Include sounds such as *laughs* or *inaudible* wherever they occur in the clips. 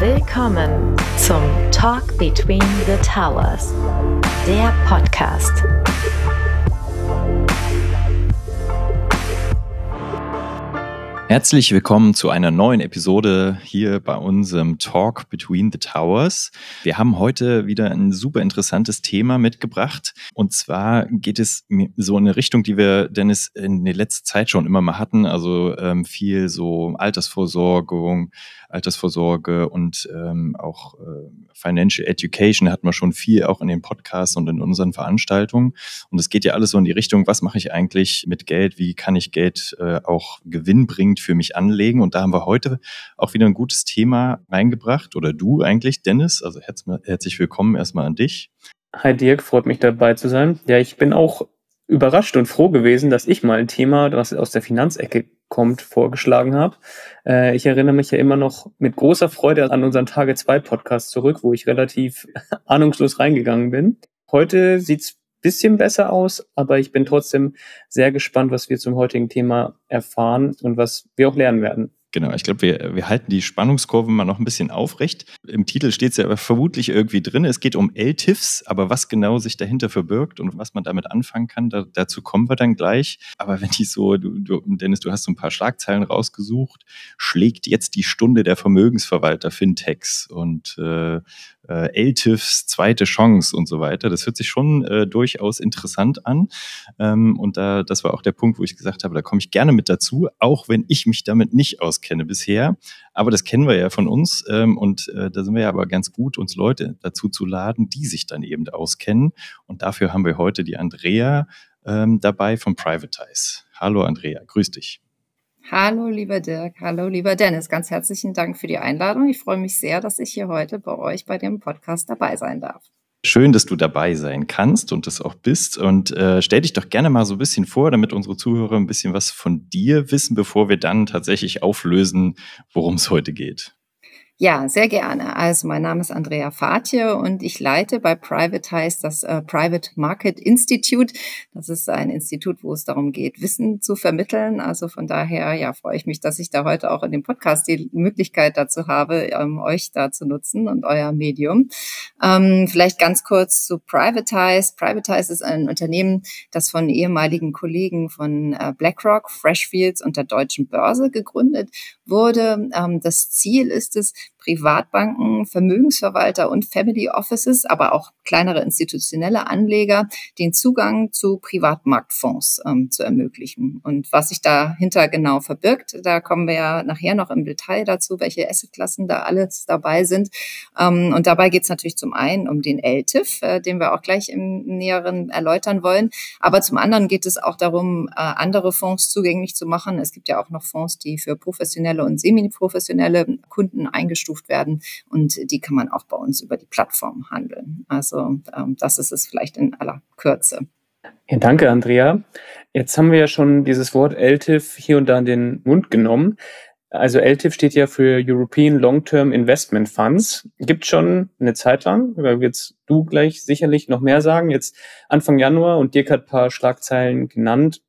Willkommen zum Talk Between the Towers, der Podcast. Herzlich willkommen zu einer neuen Episode hier bei unserem Talk Between the Towers. Wir haben heute wieder ein super interessantes Thema mitgebracht. Und zwar geht es so in eine Richtung, die wir, Dennis, in der letzten Zeit schon immer mal hatten. Also ähm, viel so Altersvorsorgung, Altersvorsorge und ähm, auch äh, Financial Education hat man schon viel auch in den Podcasts und in unseren Veranstaltungen. Und es geht ja alles so in die Richtung, was mache ich eigentlich mit Geld? Wie kann ich Geld äh, auch gewinnbringend für mich anlegen? Und da haben wir heute auch wieder ein gutes Thema reingebracht oder du eigentlich, Dennis. Also herzlich willkommen erstmal an dich. Hi Dirk, freut mich dabei zu sein. Ja, ich bin auch überrascht und froh gewesen, dass ich mal ein Thema, das aus der Finanzecke kommt, vorgeschlagen habe. Äh, ich erinnere mich ja immer noch mit großer Freude an unseren Tage 2 Podcast zurück, wo ich relativ *laughs* ahnungslos reingegangen bin. Heute sieht's bisschen besser aus, aber ich bin trotzdem sehr gespannt, was wir zum heutigen Thema erfahren und was wir auch lernen werden. Genau, ich glaube, wir, wir halten die Spannungskurve mal noch ein bisschen aufrecht. Im Titel steht es ja aber vermutlich irgendwie drin. Es geht um LTIFs, aber was genau sich dahinter verbirgt und was man damit anfangen kann, da, dazu kommen wir dann gleich. Aber wenn ich so, du, du, Dennis, du hast so ein paar Schlagzeilen rausgesucht, schlägt jetzt die Stunde der Vermögensverwalter Fintechs und äh, äh, LTIFs, zweite Chance und so weiter. Das hört sich schon äh, durchaus interessant an. Ähm, und da, das war auch der Punkt, wo ich gesagt habe, da komme ich gerne mit dazu, auch wenn ich mich damit nicht auskenne bisher. Aber das kennen wir ja von uns. Ähm, und äh, da sind wir ja aber ganz gut, uns Leute dazu zu laden, die sich dann eben auskennen. Und dafür haben wir heute die Andrea ähm, dabei von Privatize. Hallo Andrea, grüß dich. Hallo, lieber Dirk. Hallo, lieber Dennis. Ganz herzlichen Dank für die Einladung. Ich freue mich sehr, dass ich hier heute bei euch bei dem Podcast dabei sein darf. Schön, dass du dabei sein kannst und das auch bist. Und äh, stell dich doch gerne mal so ein bisschen vor, damit unsere Zuhörer ein bisschen was von dir wissen, bevor wir dann tatsächlich auflösen, worum es heute geht. Ja, sehr gerne. Also mein Name ist Andrea Fatje und ich leite bei Privatize das äh, Private Market Institute. Das ist ein Institut, wo es darum geht, Wissen zu vermitteln. Also von daher ja, freue ich mich, dass ich da heute auch in dem Podcast die Möglichkeit dazu habe, ähm, euch da zu nutzen und euer Medium. Ähm, vielleicht ganz kurz zu Privatize. Privatize ist ein Unternehmen, das von ehemaligen Kollegen von äh, BlackRock, Freshfields und der Deutschen Börse gegründet wurde. Ähm, das Ziel ist es, Privatbanken, Vermögensverwalter und Family Offices, aber auch kleinere institutionelle Anleger den Zugang zu Privatmarktfonds ähm, zu ermöglichen. Und was sich dahinter genau verbirgt, da kommen wir ja nachher noch im Detail dazu, welche Assetklassen da alles dabei sind. Ähm, und dabei geht es natürlich zum einen um den LTIF, äh, den wir auch gleich im Näheren erläutern wollen. Aber zum anderen geht es auch darum, äh, andere Fonds zugänglich zu machen. Es gibt ja auch noch Fonds, die für professionelle und semi-professionelle Kunden eingestuft eingestuft werden und die kann man auch bei uns über die Plattform handeln. Also ähm, das ist es vielleicht in aller Kürze. Ja, danke, Andrea. Jetzt haben wir ja schon dieses Wort LTIF hier und da in den Mund genommen. Also LTIF steht ja für European Long-Term Investment Funds. Gibt schon eine Zeit lang, da wirst du gleich sicherlich noch mehr sagen. Jetzt Anfang Januar und Dirk hat ein paar Schlagzeilen genannt,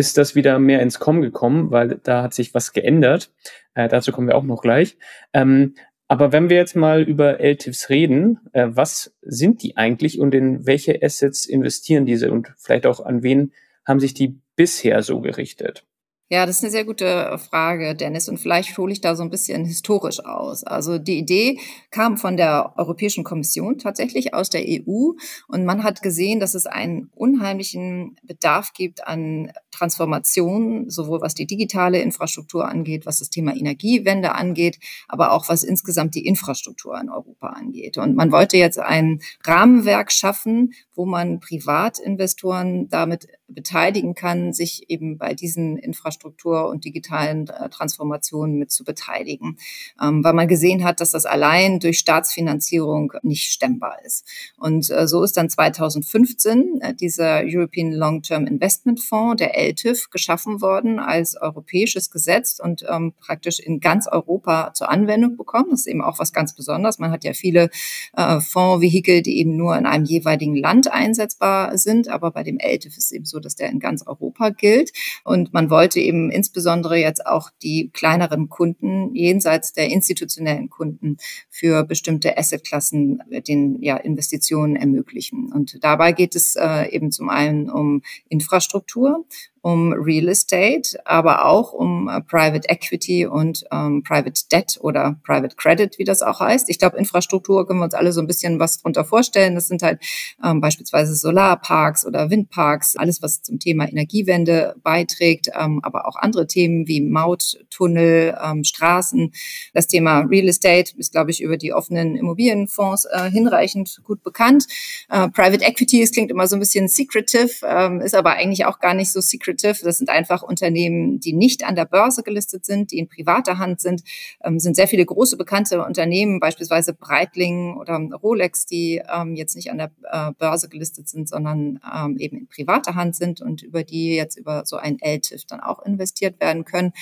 ist das wieder mehr ins Kommen gekommen, weil da hat sich was geändert. Äh, dazu kommen wir auch noch gleich. Ähm, aber wenn wir jetzt mal über LTIFs reden, äh, was sind die eigentlich und in welche Assets investieren diese und vielleicht auch an wen haben sich die bisher so gerichtet? Ja, das ist eine sehr gute Frage, Dennis. Und vielleicht hole ich da so ein bisschen historisch aus. Also die Idee kam von der Europäischen Kommission tatsächlich aus der EU. Und man hat gesehen, dass es einen unheimlichen Bedarf gibt an Transformation, sowohl was die digitale Infrastruktur angeht, was das Thema Energiewende angeht, aber auch was insgesamt die Infrastruktur in Europa angeht. Und man wollte jetzt ein Rahmenwerk schaffen, wo man Privatinvestoren damit beteiligen kann, sich eben bei diesen Infrastruktur- und digitalen äh, Transformationen mit zu beteiligen, ähm, weil man gesehen hat, dass das allein durch Staatsfinanzierung nicht stemmbar ist. Und äh, so ist dann 2015 äh, dieser European Long-Term Investment Fonds, der LTIF, geschaffen worden als europäisches Gesetz und ähm, praktisch in ganz Europa zur Anwendung bekommen. Das ist eben auch was ganz Besonderes. Man hat ja viele Fondsvehikel, die eben nur in einem jeweiligen Land einsetzbar sind, aber bei dem LTIF ist es eben so, so, dass der in ganz Europa gilt. Und man wollte eben insbesondere jetzt auch die kleineren Kunden jenseits der institutionellen Kunden für bestimmte Assetklassen den ja, Investitionen ermöglichen. Und dabei geht es äh, eben zum einen um Infrastruktur, um Real Estate, aber auch um uh, Private Equity und um, Private Debt oder Private Credit, wie das auch heißt. Ich glaube, Infrastruktur können wir uns alle so ein bisschen was drunter vorstellen. Das sind halt ähm, beispielsweise Solarparks oder Windparks, alles, was zum Thema Energiewende beiträgt, ähm, aber auch andere Themen wie Mauttunnel, ähm, Straßen. Das Thema Real Estate ist, glaube ich, über die offenen Immobilienfonds äh, hinreichend gut bekannt. Äh, Private Equity, es klingt immer so ein bisschen secretive, ähm, ist aber eigentlich auch gar nicht so secretive Lucrative. Das sind einfach Unternehmen, die nicht an der Börse gelistet sind, die in privater Hand sind. Ähm, sind sehr viele große bekannte Unternehmen, beispielsweise Breitling oder Rolex, die ähm, jetzt nicht an der äh, Börse gelistet sind, sondern ähm, eben in privater Hand sind und über die jetzt über so ein LTIF dann auch investiert werden können.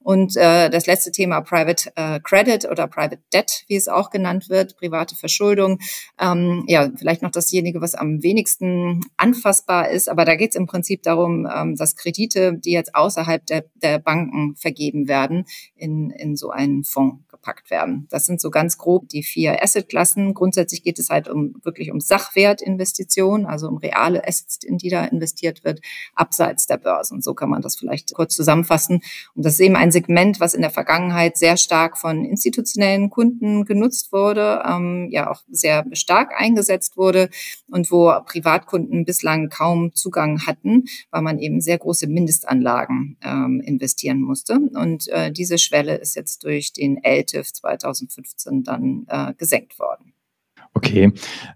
Und äh, das letzte Thema Private äh, Credit oder Private Debt, wie es auch genannt wird, private Verschuldung. Ähm, ja, vielleicht noch dasjenige, was am wenigsten anfassbar ist, aber da geht es im Prinzip darum, ähm, dass Kredite, die jetzt außerhalb der, der Banken vergeben werden, in, in so einen Fonds gepackt werden. Das sind so ganz grob die vier Assetklassen. Grundsätzlich geht es halt um wirklich um Sachwertinvestitionen, also um reale Assets, in die da investiert wird, abseits der Börsen. So kann man das vielleicht kurz zusammenfassen. Und das ist eben ein Segment, was in der Vergangenheit sehr stark von institutionellen Kunden genutzt wurde, ähm, ja auch sehr stark eingesetzt wurde und wo Privatkunden bislang kaum Zugang hatten, weil man eben sehr große Mindestanlagen ähm, investieren musste. Und äh, diese Schwelle ist jetzt durch den LTIF 2015 dann äh, gesenkt worden. Okay.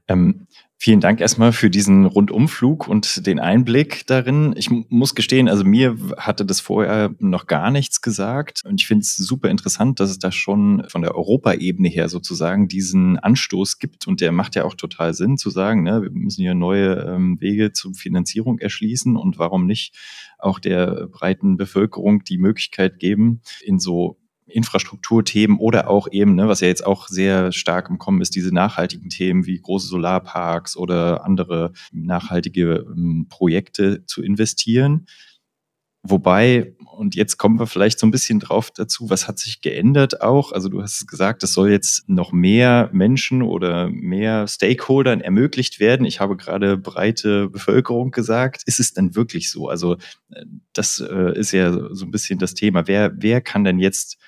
Ähm, Vielen Dank erstmal für diesen Rundumflug und den Einblick darin. Ich muss gestehen, also mir hatte das vorher noch gar nichts gesagt. Und ich finde es super interessant, dass es da schon von der Europaebene her sozusagen diesen Anstoß gibt. Und der macht ja auch total Sinn zu sagen, ne, wir müssen hier neue ähm, Wege zur Finanzierung erschließen. Und warum nicht auch der breiten Bevölkerung die Möglichkeit geben, in so Infrastrukturthemen oder auch eben, ne, was ja jetzt auch sehr stark im Kommen ist, diese nachhaltigen Themen wie große Solarparks oder andere nachhaltige ähm, Projekte zu investieren. Wobei, und jetzt kommen wir vielleicht so ein bisschen drauf dazu, was hat sich geändert auch? Also du hast gesagt, es soll jetzt noch mehr Menschen oder mehr Stakeholdern ermöglicht werden. Ich habe gerade breite Bevölkerung gesagt. Ist es denn wirklich so? Also äh, das äh, ist ja so ein bisschen das Thema. Wer, wer kann denn jetzt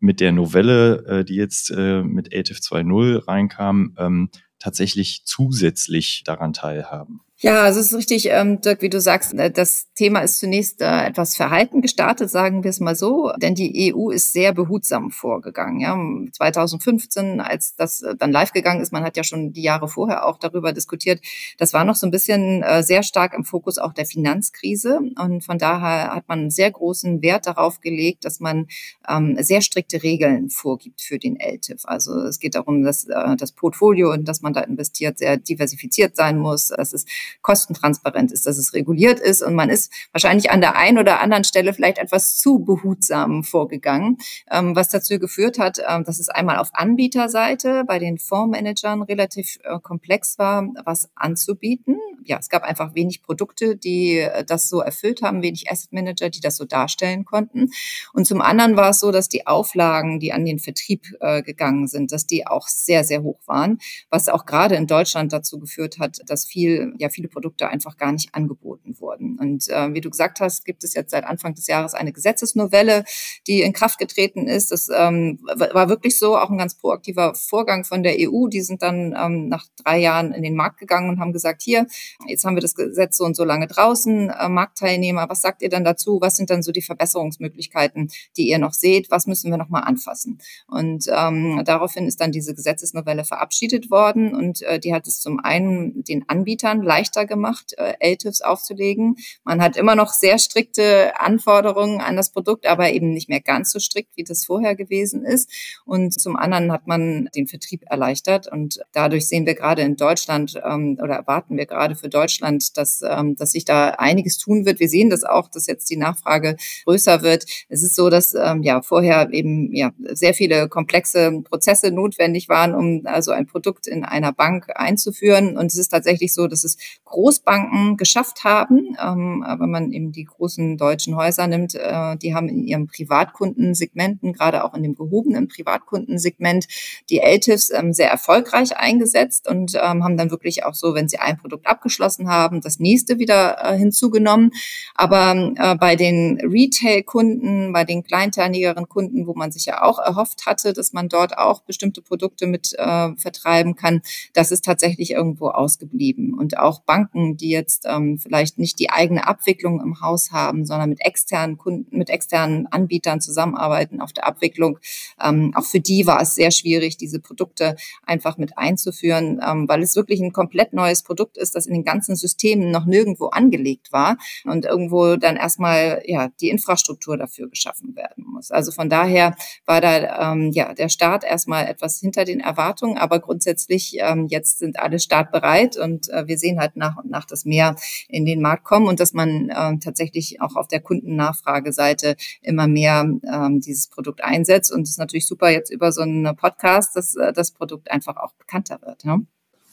mit der Novelle, äh, die jetzt äh, mit ATIF 2.0 reinkam, ähm, tatsächlich zusätzlich daran teilhaben. Ja, also es ist richtig, ähm, Dirk, wie du sagst, äh, das Thema ist zunächst äh, etwas verhalten gestartet, sagen wir es mal so, denn die EU ist sehr behutsam vorgegangen. Ja. 2015, als das äh, dann live gegangen ist, man hat ja schon die Jahre vorher auch darüber diskutiert, das war noch so ein bisschen äh, sehr stark im Fokus auch der Finanzkrise und von daher hat man sehr großen Wert darauf gelegt, dass man ähm, sehr strikte Regeln vorgibt für den LTIF. Also es geht darum, dass äh, das Portfolio, in das man da investiert, sehr diversifiziert sein muss, dass es kostentransparent ist, dass es reguliert ist und man ist wahrscheinlich an der einen oder anderen Stelle vielleicht etwas zu behutsam vorgegangen, ähm, was dazu geführt hat, ähm, dass es einmal auf Anbieterseite bei den Fondsmanagern relativ äh, komplex war, was anzubieten. Ja, es gab einfach wenig Produkte, die äh, das so erfüllt haben, wenig Asset Manager, die das so darstellen konnten. Und zum anderen war es so, dass die Auflagen, die an den Vertrieb äh, gegangen sind, dass die auch sehr, sehr hoch waren, was auch gerade in Deutschland dazu geführt hat, dass viel, ja, viele Produkte einfach gar nicht angeboten wurden. Und äh, wie du gesagt hast, gibt es jetzt seit Anfang des Jahres eine Gesetzesnovelle, die in Kraft getreten ist. Das ähm, war wirklich so, auch ein ganz proaktiver Vorgang von der EU. Die sind dann ähm, nach drei Jahren in den Markt gegangen und haben gesagt, hier, jetzt haben wir das Gesetz so und so lange draußen, äh, Marktteilnehmer, was sagt ihr dann dazu? Was sind dann so die Verbesserungsmöglichkeiten, die ihr noch seht? Was müssen wir noch mal anfassen? Und ähm, daraufhin ist dann diese Gesetzesnovelle verabschiedet worden und äh, die hat es zum einen den Anbietern leicht leichter gemacht, äh, LTIFs aufzulegen. Man hat immer noch sehr strikte Anforderungen an das Produkt, aber eben nicht mehr ganz so strikt, wie das vorher gewesen ist. Und zum anderen hat man den Vertrieb erleichtert. Und dadurch sehen wir gerade in Deutschland ähm, oder erwarten wir gerade für Deutschland, dass, ähm, dass sich da einiges tun wird. Wir sehen das auch, dass jetzt die Nachfrage größer wird. Es ist so, dass ähm, ja vorher eben ja sehr viele komplexe Prozesse notwendig waren, um also ein Produkt in einer Bank einzuführen. Und es ist tatsächlich so, dass es Großbanken geschafft haben. Ähm, wenn man eben die großen deutschen Häuser nimmt, äh, die haben in ihren Privatkundensegmenten, gerade auch in dem gehobenen Privatkundensegment, die LTIFs ähm, sehr erfolgreich eingesetzt und ähm, haben dann wirklich auch so, wenn sie ein Produkt abgeschlossen haben, das nächste wieder äh, hinzugenommen. Aber äh, bei den Retail-Kunden, bei den kleinteiligeren Kunden, wo man sich ja auch erhofft hatte, dass man dort auch bestimmte Produkte mit äh, vertreiben kann, das ist tatsächlich irgendwo ausgeblieben. Und auch Banken, die jetzt ähm, vielleicht nicht die eigene Abwicklung im Haus haben, sondern mit externen Kunden, mit externen Anbietern zusammenarbeiten auf der Abwicklung, ähm, auch für die war es sehr schwierig, diese Produkte einfach mit einzuführen, ähm, weil es wirklich ein komplett neues Produkt ist, das in den ganzen Systemen noch nirgendwo angelegt war und irgendwo dann erstmal ja die Infrastruktur dafür geschaffen werden muss. Also von daher war da ähm, ja der Start erstmal etwas hinter den Erwartungen, aber grundsätzlich ähm, jetzt sind alle startbereit und äh, wir sehen halt nach und nach das mehr in den Markt kommen und dass man äh, tatsächlich auch auf der Kundennachfrageseite immer mehr ähm, dieses Produkt einsetzt und es ist natürlich super jetzt über so einen Podcast, dass äh, das Produkt einfach auch bekannter wird. Ne?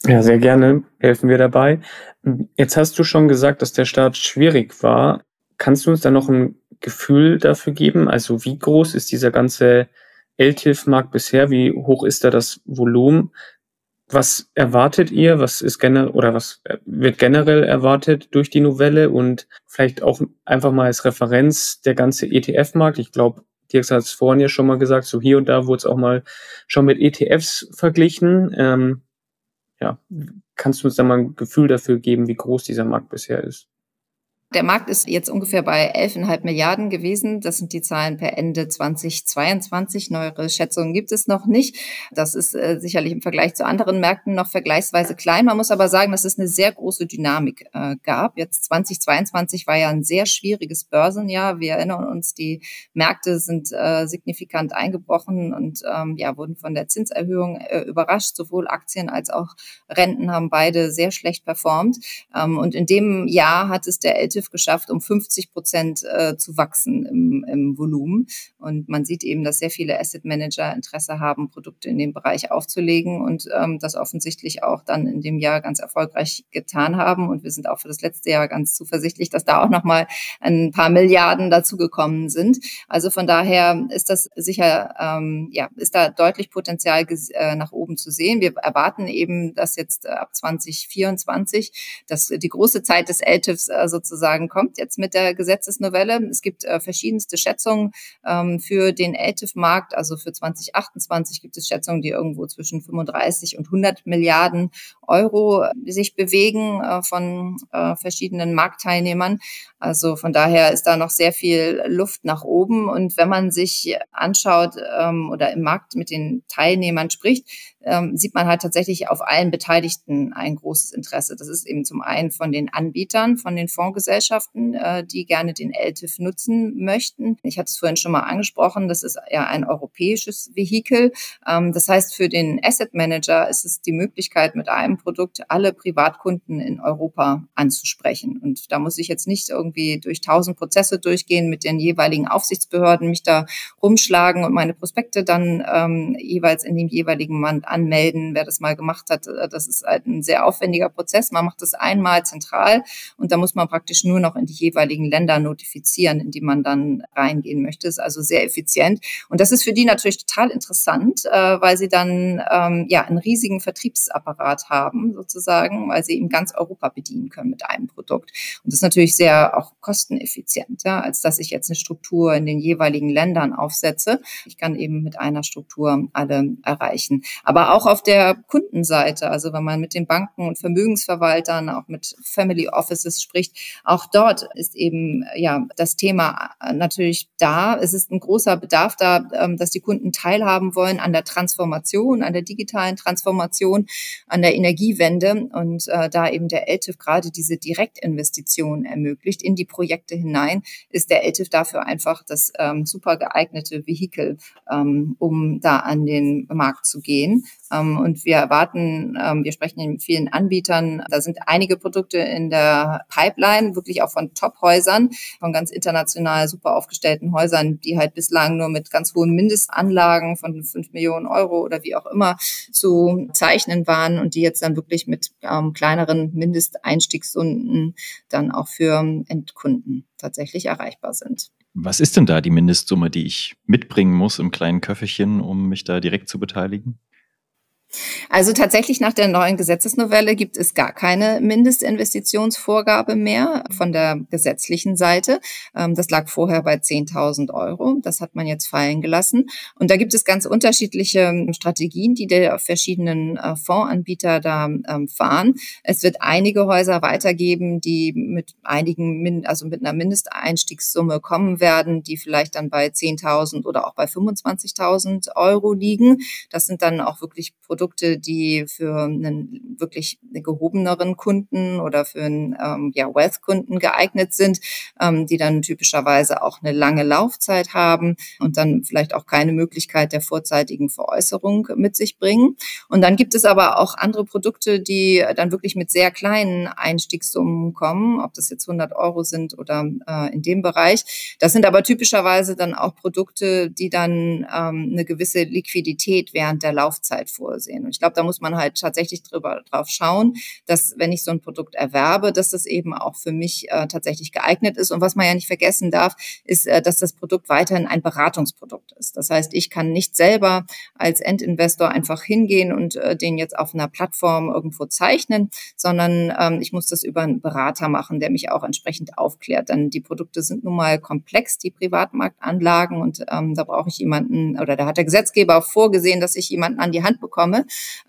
Ja, sehr gerne helfen wir dabei. Jetzt hast du schon gesagt, dass der Start schwierig war. Kannst du uns da noch ein Gefühl dafür geben? Also wie groß ist dieser ganze LTIF-Markt bisher? Wie hoch ist da das Volumen? Was erwartet ihr? Was ist generell oder was wird generell erwartet durch die Novelle und vielleicht auch einfach mal als Referenz der ganze ETF-Markt? Ich glaube, Dirk hat es vorhin ja schon mal gesagt, so hier und da wurde es auch mal schon mit ETFs verglichen. Ähm, ja, kannst du uns da mal ein Gefühl dafür geben, wie groß dieser Markt bisher ist? Der Markt ist jetzt ungefähr bei 11,5 Milliarden gewesen. Das sind die Zahlen per Ende 2022. Neuere Schätzungen gibt es noch nicht. Das ist äh, sicherlich im Vergleich zu anderen Märkten noch vergleichsweise klein. Man muss aber sagen, dass es eine sehr große Dynamik äh, gab. Jetzt 2022 war ja ein sehr schwieriges Börsenjahr. Wir erinnern uns, die Märkte sind äh, signifikant eingebrochen und ähm, ja, wurden von der Zinserhöhung äh, überrascht. Sowohl Aktien als auch Renten haben beide sehr schlecht performt. Ähm, und in dem Jahr hat es der ältere Active geschafft, um 50 Prozent äh, zu wachsen im, im Volumen. Und man sieht eben, dass sehr viele Asset Manager Interesse haben, Produkte in dem Bereich aufzulegen und ähm, das offensichtlich auch dann in dem Jahr ganz erfolgreich getan haben. Und wir sind auch für das letzte Jahr ganz zuversichtlich, dass da auch nochmal ein paar Milliarden dazugekommen sind. Also von daher ist das sicher, ähm, ja, ist da deutlich Potenzial äh, nach oben zu sehen. Wir erwarten eben, dass jetzt äh, ab 2024, dass die große Zeit des LTIFs äh, sozusagen sozusagen kommt jetzt mit der Gesetzesnovelle. Es gibt äh, verschiedenste Schätzungen ähm, für den LTIF-Markt. Also für 2028 gibt es Schätzungen, die irgendwo zwischen 35 und 100 Milliarden Euro äh, sich bewegen äh, von äh, verschiedenen Marktteilnehmern. Also von daher ist da noch sehr viel Luft nach oben. Und wenn man sich anschaut ähm, oder im Markt mit den Teilnehmern spricht, ähm, sieht man halt tatsächlich auf allen Beteiligten ein großes Interesse. Das ist eben zum einen von den Anbietern, von den Fondsgesellschaften, äh, die gerne den LTIF nutzen möchten. Ich hatte es vorhin schon mal angesprochen, das ist ja ein europäisches Vehikel. Ähm, das heißt, für den Asset Manager ist es die Möglichkeit, mit einem Produkt alle Privatkunden in Europa anzusprechen. Und da muss ich jetzt nicht irgendwie durch tausend Prozesse durchgehen mit den jeweiligen Aufsichtsbehörden, mich da rumschlagen und meine Prospekte dann ähm, jeweils in dem jeweiligen Land anmelden, wer das mal gemacht hat. Äh, das ist halt ein sehr aufwendiger Prozess. Man macht das einmal zentral und da muss man praktisch nur noch in die jeweiligen Länder notifizieren, in die man dann reingehen möchte. Das ist also sehr effizient. Und das ist für die natürlich total interessant, äh, weil sie dann ähm, ja einen riesigen Vertriebsapparat haben, sozusagen, weil sie eben ganz Europa bedienen können mit einem Produkt. Und das ist natürlich sehr auch kosteneffizienter, als dass ich jetzt eine Struktur in den jeweiligen Ländern aufsetze. Ich kann eben mit einer Struktur alle erreichen. Aber aber auch auf der Kundenseite, also wenn man mit den Banken und Vermögensverwaltern, auch mit Family Offices spricht, auch dort ist eben ja das Thema natürlich da. Es ist ein großer Bedarf da, ähm, dass die Kunden teilhaben wollen an der Transformation, an der digitalen Transformation, an der Energiewende und äh, da eben der LTIF gerade diese Direktinvestition ermöglicht in die Projekte hinein, ist der LTIF dafür einfach das ähm, super geeignete Vehikel, ähm, um da an den Markt zu gehen. Ähm, und wir erwarten, ähm, wir sprechen mit vielen Anbietern, da sind einige Produkte in der Pipeline, wirklich auch von Top-Häusern, von ganz international super aufgestellten Häusern, die halt bislang nur mit ganz hohen Mindestanlagen von fünf Millionen Euro oder wie auch immer zu zeichnen waren und die jetzt dann wirklich mit ähm, kleineren Mindesteinstiegssummen dann auch für Endkunden tatsächlich erreichbar sind. Was ist denn da die Mindestsumme, die ich mitbringen muss im kleinen Köfferchen, um mich da direkt zu beteiligen? Also tatsächlich nach der neuen Gesetzesnovelle gibt es gar keine Mindestinvestitionsvorgabe mehr von der gesetzlichen Seite. Ähm, das lag vorher bei 10.000 Euro. Das hat man jetzt fallen gelassen. Und da gibt es ganz unterschiedliche ähm, Strategien, die die verschiedenen äh, Fondsanbieter da ähm, fahren. Es wird einige Häuser weitergeben, die mit einigen, also mit einer Mindesteinstiegssumme kommen werden, die vielleicht dann bei 10.000 oder auch bei 25.000 Euro liegen. Das sind dann auch wirklich Produkte, Produkte, die für einen wirklich gehobeneren Kunden oder für einen ähm, ja, Wealth-Kunden geeignet sind, ähm, die dann typischerweise auch eine lange Laufzeit haben und dann vielleicht auch keine Möglichkeit der vorzeitigen Veräußerung mit sich bringen. Und dann gibt es aber auch andere Produkte, die dann wirklich mit sehr kleinen Einstiegssummen kommen, ob das jetzt 100 Euro sind oder äh, in dem Bereich. Das sind aber typischerweise dann auch Produkte, die dann ähm, eine gewisse Liquidität während der Laufzeit vorsehen sehen. Und ich glaube, da muss man halt tatsächlich drüber drauf schauen, dass wenn ich so ein Produkt erwerbe, dass das eben auch für mich äh, tatsächlich geeignet ist. Und was man ja nicht vergessen darf, ist, äh, dass das Produkt weiterhin ein Beratungsprodukt ist. Das heißt, ich kann nicht selber als Endinvestor einfach hingehen und äh, den jetzt auf einer Plattform irgendwo zeichnen, sondern ähm, ich muss das über einen Berater machen, der mich auch entsprechend aufklärt. Denn die Produkte sind nun mal komplex, die Privatmarktanlagen, und ähm, da brauche ich jemanden, oder da hat der Gesetzgeber auch vorgesehen, dass ich jemanden an die Hand bekomme,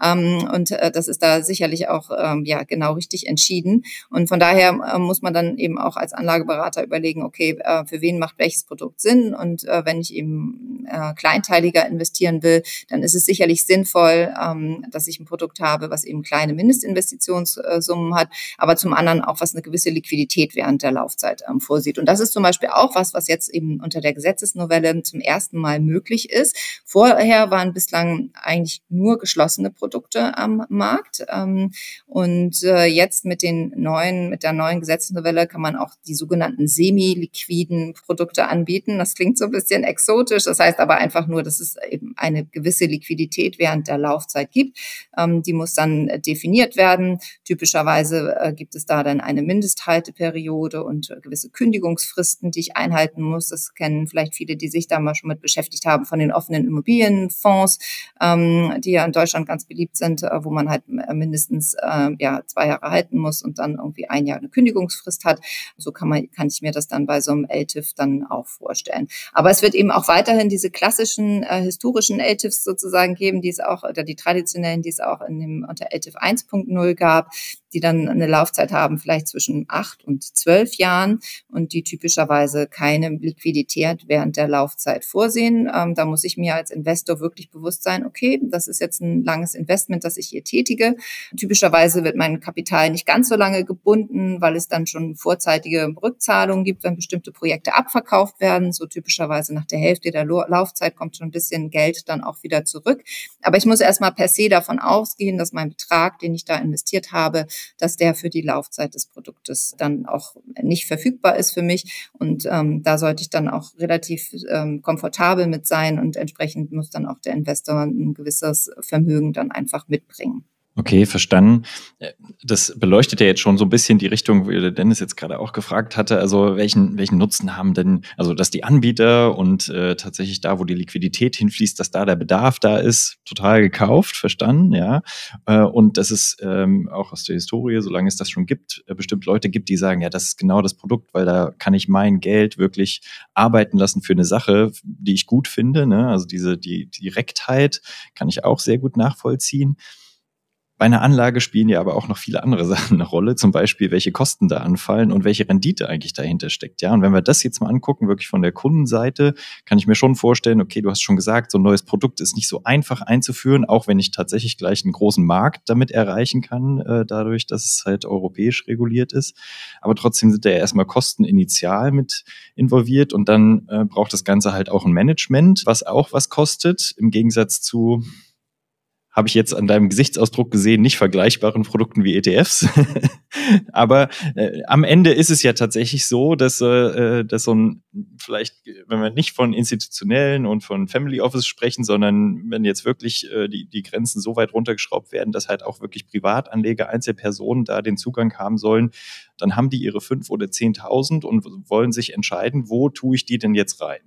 ähm, und äh, das ist da sicherlich auch ähm, ja genau richtig entschieden. Und von daher äh, muss man dann eben auch als Anlageberater überlegen, okay, äh, für wen macht welches Produkt Sinn? Und äh, wenn ich eben äh, kleinteiliger investieren will, dann ist es sicherlich sinnvoll, ähm, dass ich ein Produkt habe, was eben kleine Mindestinvestitionssummen hat, aber zum anderen auch was eine gewisse Liquidität während der Laufzeit ähm, vorsieht. Und das ist zum Beispiel auch was, was jetzt eben unter der Gesetzesnovelle zum ersten Mal möglich ist. Vorher waren bislang eigentlich nur geschlossene geschlossene Produkte am Markt. Ähm, und äh, jetzt mit den neuen, mit der neuen Gesetzesnovelle kann man auch die sogenannten semi-liquiden Produkte anbieten. Das klingt so ein bisschen exotisch. Das heißt aber einfach nur, dass es eben eine gewisse Liquidität während der Laufzeit gibt. Ähm, die muss dann definiert werden. Typischerweise äh, gibt es da dann eine Mindesthalteperiode und gewisse Kündigungsfristen, die ich einhalten muss. Das kennen vielleicht viele, die sich da mal schon mit beschäftigt haben von den offenen Immobilienfonds, ähm, die ja in Deutschland Deutschland ganz beliebt sind, äh, wo man halt äh, mindestens äh, ja, zwei Jahre halten muss und dann irgendwie ein Jahr eine Kündigungsfrist hat. So kann man, kann ich mir das dann bei so einem LTIF dann auch vorstellen. Aber es wird eben auch weiterhin diese klassischen äh, historischen LTIFs sozusagen geben, die es auch, oder die traditionellen, die es auch in dem unter LTIF 1.0 gab, die dann eine Laufzeit haben, vielleicht zwischen acht und zwölf Jahren und die typischerweise keine Liquidität während der Laufzeit vorsehen. Ähm, da muss ich mir als Investor wirklich bewusst sein, okay, das ist jetzt ein langes Investment, das ich hier tätige. Typischerweise wird mein Kapital nicht ganz so lange gebunden, weil es dann schon vorzeitige Rückzahlungen gibt, wenn bestimmte Projekte abverkauft werden. So typischerweise nach der Hälfte der Laufzeit kommt schon ein bisschen Geld dann auch wieder zurück. Aber ich muss erstmal per se davon ausgehen, dass mein Betrag, den ich da investiert habe, dass der für die Laufzeit des Produktes dann auch nicht verfügbar ist für mich. Und ähm, da sollte ich dann auch relativ ähm, komfortabel mit sein und entsprechend muss dann auch der Investor ein gewisses Vermögen dann einfach mitbringen. Okay, verstanden. Das beleuchtet ja jetzt schon so ein bisschen die Richtung, wie der Dennis jetzt gerade auch gefragt hatte. Also welchen, welchen Nutzen haben denn, also dass die Anbieter und äh, tatsächlich da, wo die Liquidität hinfließt, dass da der Bedarf da ist, total gekauft, verstanden, ja. Äh, und dass es ähm, auch aus der Historie, solange es das schon gibt, äh, bestimmt Leute gibt, die sagen, ja, das ist genau das Produkt, weil da kann ich mein Geld wirklich arbeiten lassen für eine Sache, die ich gut finde. Ne? Also diese die Direktheit kann ich auch sehr gut nachvollziehen. Bei einer Anlage spielen ja aber auch noch viele andere *laughs* Sachen eine Rolle, zum Beispiel, welche Kosten da anfallen und welche Rendite eigentlich dahinter steckt. Ja, und wenn wir das jetzt mal angucken, wirklich von der Kundenseite, kann ich mir schon vorstellen, okay, du hast schon gesagt, so ein neues Produkt ist nicht so einfach einzuführen, auch wenn ich tatsächlich gleich einen großen Markt damit erreichen kann, äh, dadurch, dass es halt europäisch reguliert ist. Aber trotzdem sind da ja erstmal Kosten initial mit involviert und dann äh, braucht das Ganze halt auch ein Management, was auch was kostet, im Gegensatz zu habe ich jetzt an deinem Gesichtsausdruck gesehen, nicht vergleichbaren Produkten wie ETFs. *laughs* Aber äh, am Ende ist es ja tatsächlich so, dass, äh, dass so ein, vielleicht, wenn wir nicht von institutionellen und von Family Office sprechen, sondern wenn jetzt wirklich äh, die, die Grenzen so weit runtergeschraubt werden, dass halt auch wirklich Privatanleger, Einzelpersonen da den Zugang haben sollen, dann haben die ihre fünf oder zehntausend und wollen sich entscheiden, wo tue ich die denn jetzt rein?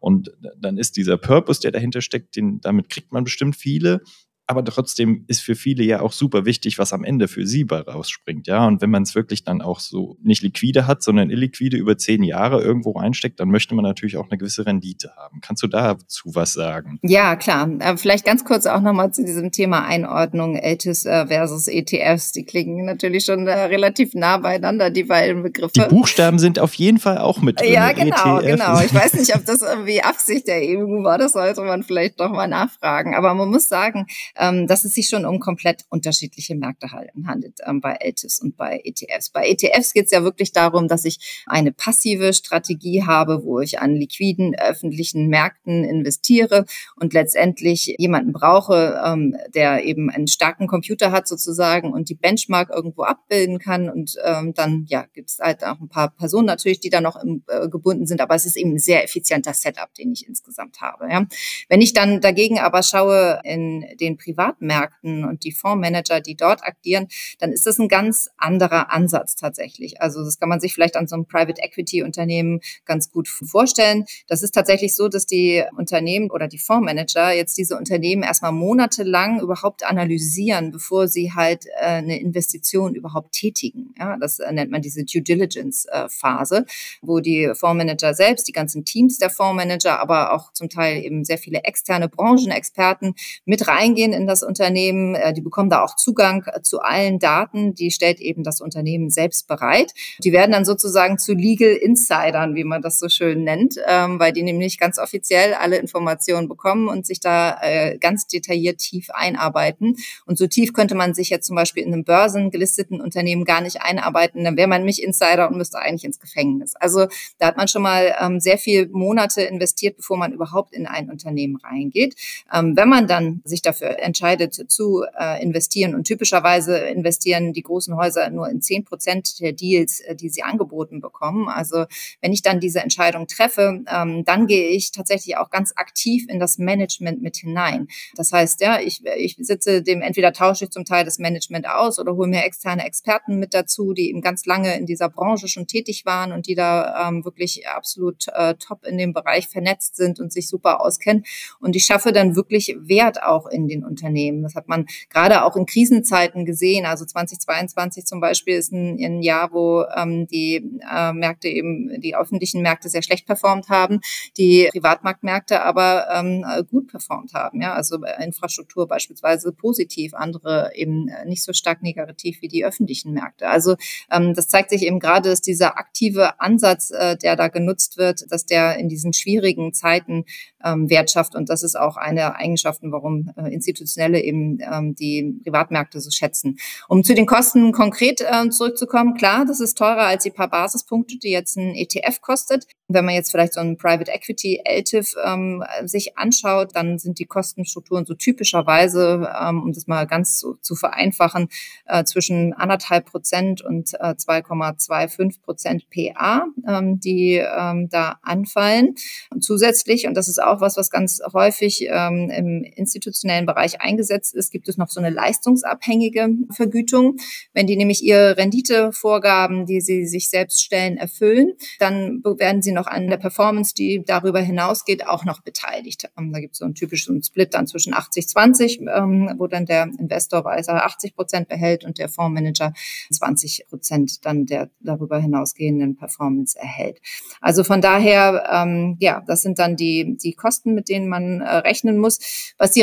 Und dann ist dieser Purpose, der dahinter steckt, den, damit kriegt man bestimmt viele aber trotzdem ist für viele ja auch super wichtig, was am Ende für sie bei rausspringt. Ja, und wenn man es wirklich dann auch so nicht liquide hat, sondern illiquide über zehn Jahre irgendwo reinsteckt, dann möchte man natürlich auch eine gewisse Rendite haben. Kannst du dazu was sagen? Ja, klar. Äh, vielleicht ganz kurz auch nochmal zu diesem Thema Einordnung LTIS äh, versus ETFs. Die klingen natürlich schon äh, relativ nah beieinander, die beiden Begriffe. Die Buchstaben sind auf jeden Fall auch mit drin. Ja, genau, ETF. genau. Ich weiß nicht, ob das irgendwie Absicht der EU war. Das sollte man vielleicht doch mal nachfragen. Aber man muss sagen, ähm, dass es sich schon um komplett unterschiedliche Märkte handelt ähm, bei LTIFs und bei ETFs. Bei ETFs geht es ja wirklich darum, dass ich eine passive Strategie habe, wo ich an liquiden öffentlichen Märkten investiere und letztendlich jemanden brauche, ähm, der eben einen starken Computer hat sozusagen und die Benchmark irgendwo abbilden kann. Und ähm, dann ja, gibt es halt auch ein paar Personen natürlich, die da noch im, äh, gebunden sind, aber es ist eben ein sehr effizienter Setup, den ich insgesamt habe. Ja. Wenn ich dann dagegen aber schaue in den Privatmärkten und die Fondsmanager, die dort agieren, dann ist das ein ganz anderer Ansatz tatsächlich. Also das kann man sich vielleicht an so einem Private Equity Unternehmen ganz gut vorstellen. Das ist tatsächlich so, dass die Unternehmen oder die Fondsmanager jetzt diese Unternehmen erstmal monatelang überhaupt analysieren, bevor sie halt äh, eine Investition überhaupt tätigen. Ja, das äh, nennt man diese Due Diligence äh, Phase, wo die Fondsmanager selbst, die ganzen Teams der Fondsmanager, aber auch zum Teil eben sehr viele externe Branchenexperten mit reingehen in das Unternehmen. Äh, die bekommen da auch Zugang äh, zu allen Daten. Die stellt eben das Unternehmen selbst bereit. Die werden dann sozusagen zu Legal Insidern, wie man das so schön nennt, ähm, weil die nämlich ganz offiziell alle Informationen bekommen und sich da äh, ganz detailliert tief einarbeiten. Und so tief könnte man sich jetzt zum Beispiel in einem börsengelisteten Unternehmen gar nicht einarbeiten. Dann wäre man nicht Insider und müsste eigentlich ins Gefängnis. Also da hat man schon mal ähm, sehr viel Monate investiert, bevor man überhaupt in ein Unternehmen reingeht. Ähm, wenn man dann sich dafür entscheidet zu äh, investieren. Und typischerweise investieren die großen Häuser nur in zehn Prozent der Deals, äh, die sie angeboten bekommen. Also wenn ich dann diese Entscheidung treffe, ähm, dann gehe ich tatsächlich auch ganz aktiv in das Management mit hinein. Das heißt, ja, ich, ich sitze dem, entweder tausche ich zum Teil das Management aus oder hole mir externe Experten mit dazu, die eben ganz lange in dieser Branche schon tätig waren und die da ähm, wirklich absolut äh, top in dem Bereich vernetzt sind und sich super auskennen. Und ich schaffe dann wirklich Wert auch in den Unternehmen. Das hat man gerade auch in Krisenzeiten gesehen. Also 2022 zum Beispiel ist ein, ein Jahr, wo ähm, die äh, Märkte eben, die öffentlichen Märkte sehr schlecht performt haben, die Privatmarktmärkte aber ähm, gut performt haben. Ja, also Infrastruktur beispielsweise positiv, andere eben nicht so stark negativ wie die öffentlichen Märkte. Also ähm, das zeigt sich eben gerade, dass dieser aktive Ansatz, äh, der da genutzt wird, dass der in diesen schwierigen Zeiten ähm, Wert schafft. Und das ist auch eine der Eigenschaften, warum äh, Institutionelle eben ähm, die Privatmärkte so schätzen. Um zu den Kosten konkret äh, zurückzukommen, klar, das ist teurer als die paar Basispunkte, die jetzt ein ETF kostet. Wenn man jetzt vielleicht so ein Private Equity LTIF ähm, sich anschaut, dann sind die Kostenstrukturen so typischerweise, ähm, um das mal ganz zu, zu vereinfachen, äh, zwischen anderthalb Prozent und äh, 2,25 Prozent PA, ähm, die ähm, da anfallen. Und zusätzlich, und das ist auch was, was ganz häufig ähm, im institutionellen Bereich eingesetzt ist, gibt es noch so eine leistungsabhängige Vergütung. Wenn die nämlich ihre Renditevorgaben, die sie sich selbst stellen, erfüllen, dann werden sie noch an der Performance, die darüber hinausgeht, auch noch beteiligt. Ähm, da gibt es so einen typischen Split dann zwischen 80-20, ähm, wo dann der Investor weiter 80 Prozent behält und der Fondsmanager 20 Prozent dann der darüber hinausgehenden Performance erhält. Also von daher, ähm, ja, das sind dann die, die Kosten, mit denen man äh, rechnen muss. Was die